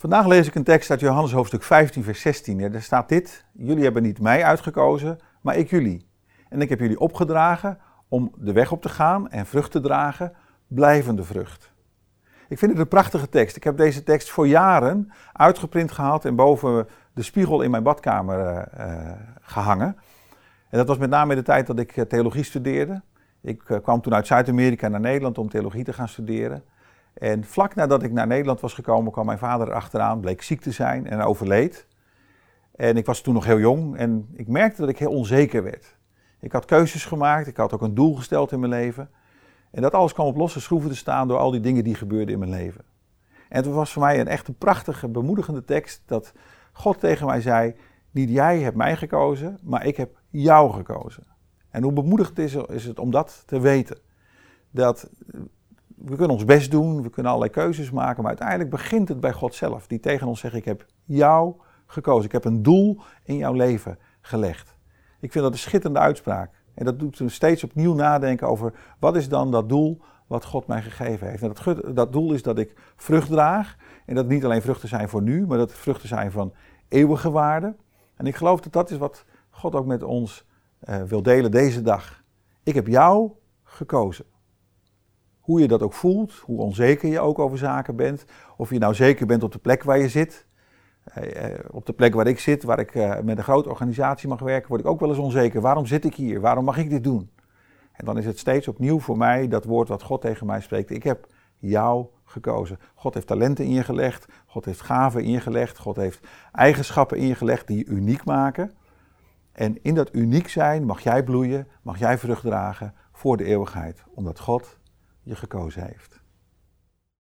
Vandaag lees ik een tekst uit Johannes hoofdstuk 15, vers 16. Daar staat dit: Jullie hebben niet mij uitgekozen, maar ik jullie. En ik heb jullie opgedragen om de weg op te gaan en vrucht te dragen, blijvende vrucht. Ik vind het een prachtige tekst. Ik heb deze tekst voor jaren uitgeprint gehad en boven de spiegel in mijn badkamer uh, gehangen. En dat was met name in de tijd dat ik eh, theologie studeerde. Ik kwam toen uit Zuid-Amerika naar Nederland om theologie te gaan studeren. En vlak nadat ik naar Nederland was gekomen, kwam mijn vader erachteraan, bleek ziek te zijn en overleed. En ik was toen nog heel jong en ik merkte dat ik heel onzeker werd. Ik had keuzes gemaakt, ik had ook een doel gesteld in mijn leven. En dat alles kwam op losse schroeven te staan door al die dingen die gebeurden in mijn leven. En het was voor mij een echt prachtige, bemoedigende tekst dat God tegen mij zei, niet jij hebt mij gekozen, maar ik heb jou gekozen. En hoe bemoedigend is het om dat te weten. Dat we kunnen ons best doen, we kunnen allerlei keuzes maken, maar uiteindelijk begint het bij God zelf, die tegen ons zegt: Ik heb jou gekozen, ik heb een doel in jouw leven gelegd. Ik vind dat een schitterende uitspraak. En dat doet me steeds opnieuw nadenken over wat is dan dat doel wat God mij gegeven heeft. En dat, dat doel is dat ik vrucht draag. En dat niet alleen vruchten zijn voor nu, maar dat het vruchten zijn van eeuwige waarde. En ik geloof dat dat is wat God ook met ons uh, wil delen deze dag. Ik heb jou gekozen. Hoe je dat ook voelt, hoe onzeker je ook over zaken bent. Of je nou zeker bent op de plek waar je zit. Uh, op de plek waar ik zit, waar ik uh, met een grote organisatie mag werken, word ik ook wel eens onzeker. Waarom zit ik hier? Waarom mag ik dit doen? En dan is het steeds opnieuw voor mij dat woord wat God tegen mij spreekt. Ik heb jou gekozen. God heeft talenten in je gelegd. God heeft gaven in je gelegd. God heeft eigenschappen in je gelegd die je uniek maken. En in dat uniek zijn mag jij bloeien, mag jij vrucht dragen voor de eeuwigheid. Omdat God je gekozen heeft.